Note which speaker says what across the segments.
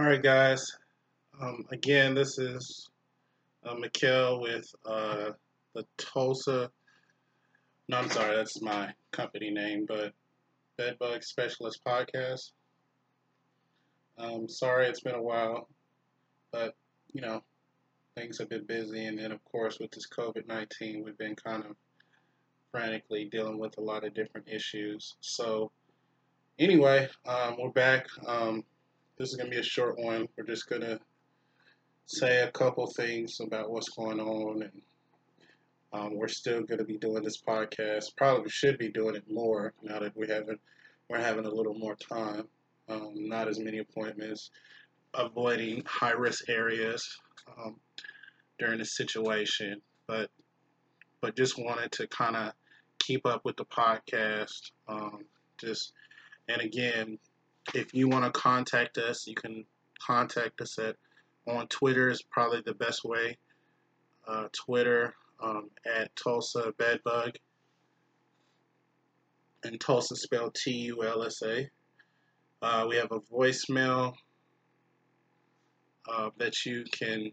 Speaker 1: All right, guys. Um, again, this is uh, Mikhail with uh, the Tulsa. No, I'm sorry, that's my company name, but Bedbug Specialist Podcast. Um, sorry, it's been a while, but you know, things have been busy, and then of course with this COVID 19, we've been kind of frantically dealing with a lot of different issues. So, anyway, um, we're back. Um, this is going to be a short one. We're just going to say a couple things about what's going on, and um, we're still going to be doing this podcast. Probably should be doing it more now that we haven't we're having a little more time. Um, not as many appointments, avoiding high risk areas um, during the situation, but but just wanted to kind of keep up with the podcast. Um, just and again, if you want to contact us, you can contact us at on Twitter is probably the best way. Uh, Twitter um, at Tulsa Bedbug and Tulsa spelled T U L S A. Uh, we have a voicemail uh, that you can.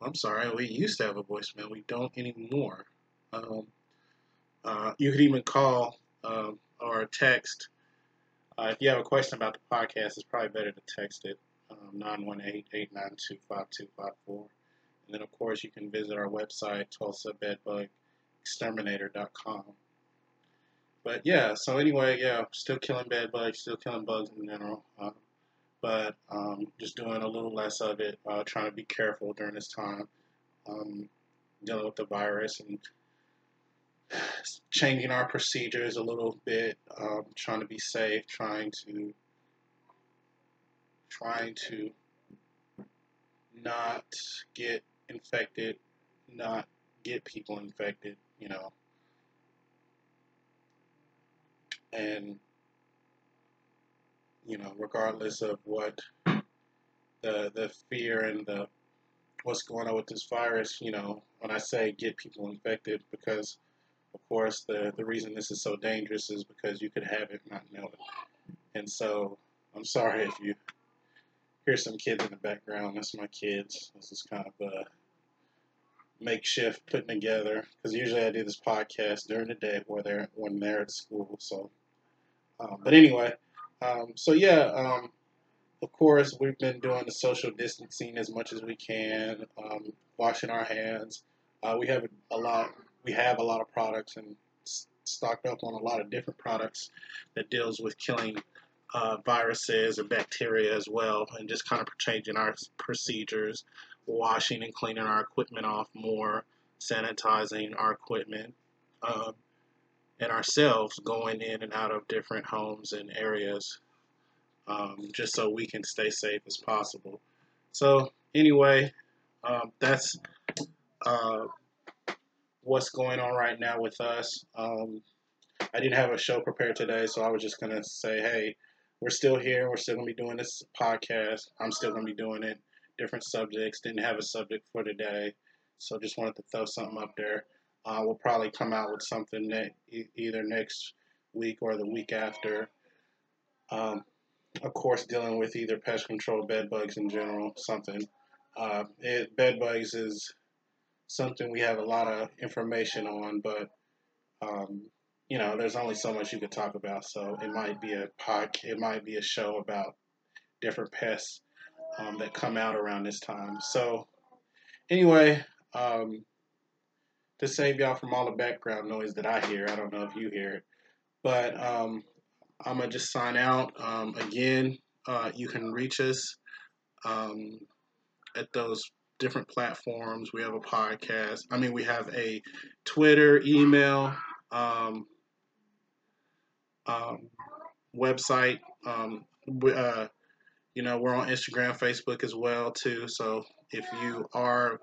Speaker 1: I'm sorry, we used to have a voicemail. We don't anymore. Um, uh, you could even call um, or text uh, if you have a question about the podcast, it's probably better to text it um, 918-892-5254. And then, of course, you can visit our website, tulsabedbugexterminator.com. But yeah, so anyway, yeah, still killing bed bugs, still killing bugs in general. Uh, but um, just doing a little less of it, uh, trying to be careful during this time, um, dealing with the virus and changing our procedures a little bit, um, trying to be safe, trying to trying to not get infected, not get people infected, you know. And you know, regardless of what the the fear and the what's going on with this virus, you know, when I say get people infected because of course, the, the reason this is so dangerous is because you could have it not know it. And so, I'm sorry if you hear some kids in the background. That's my kids. This is kind of a makeshift putting together because usually I do this podcast during the day where they're when they're at school. So, um, but anyway, um, so yeah, um, of course we've been doing the social distancing as much as we can, um, washing our hands. Uh, we have a lot we have a lot of products and stocked up on a lot of different products that deals with killing uh, viruses and bacteria as well, and just kind of changing our procedures, washing and cleaning our equipment off more, sanitizing our equipment, um, and ourselves going in and out of different homes and areas, um, just so we can stay safe as possible. So anyway, um, that's uh, what's going on right now with us. Um, I didn't have a show prepared today, so I was just gonna say, hey, we're still here. We're still gonna be doing this podcast. I'm still gonna be doing it. Different subjects. Didn't have a subject for today, so just wanted to throw something up there. Uh, we'll probably come out with something that e- either next week or the week after. Um, of course, dealing with either pest control, bed bugs in general, something. Uh, it, bed bugs is something we have a lot of information on, but um, you know, there's only so much you could talk about. So it might be a pod, it might be a show about different pests um, that come out around this time. So anyway, um, to save y'all from all the background noise that I hear, I don't know if you hear it, but um, I'm gonna just sign out. Um, again, uh, you can reach us um, at those different platforms. We have a podcast. I mean, we have a Twitter, email, um, um, website. Um, we, uh, you know, we're on Instagram, Facebook as well too. So if you are,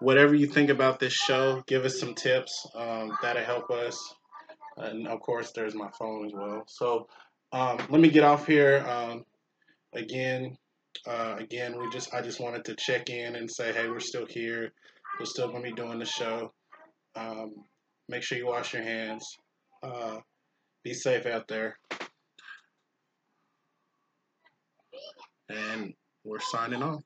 Speaker 1: whatever you think about this show, give us some tips. Um, that'll help us. And of course, there's my phone as well. So um, let me get off here. Um, again, uh, again, we just I just wanted to check in and say, hey, we're still here. We're still gonna be doing the show. Um, make sure you wash your hands. Uh, be safe out there. And we're signing off.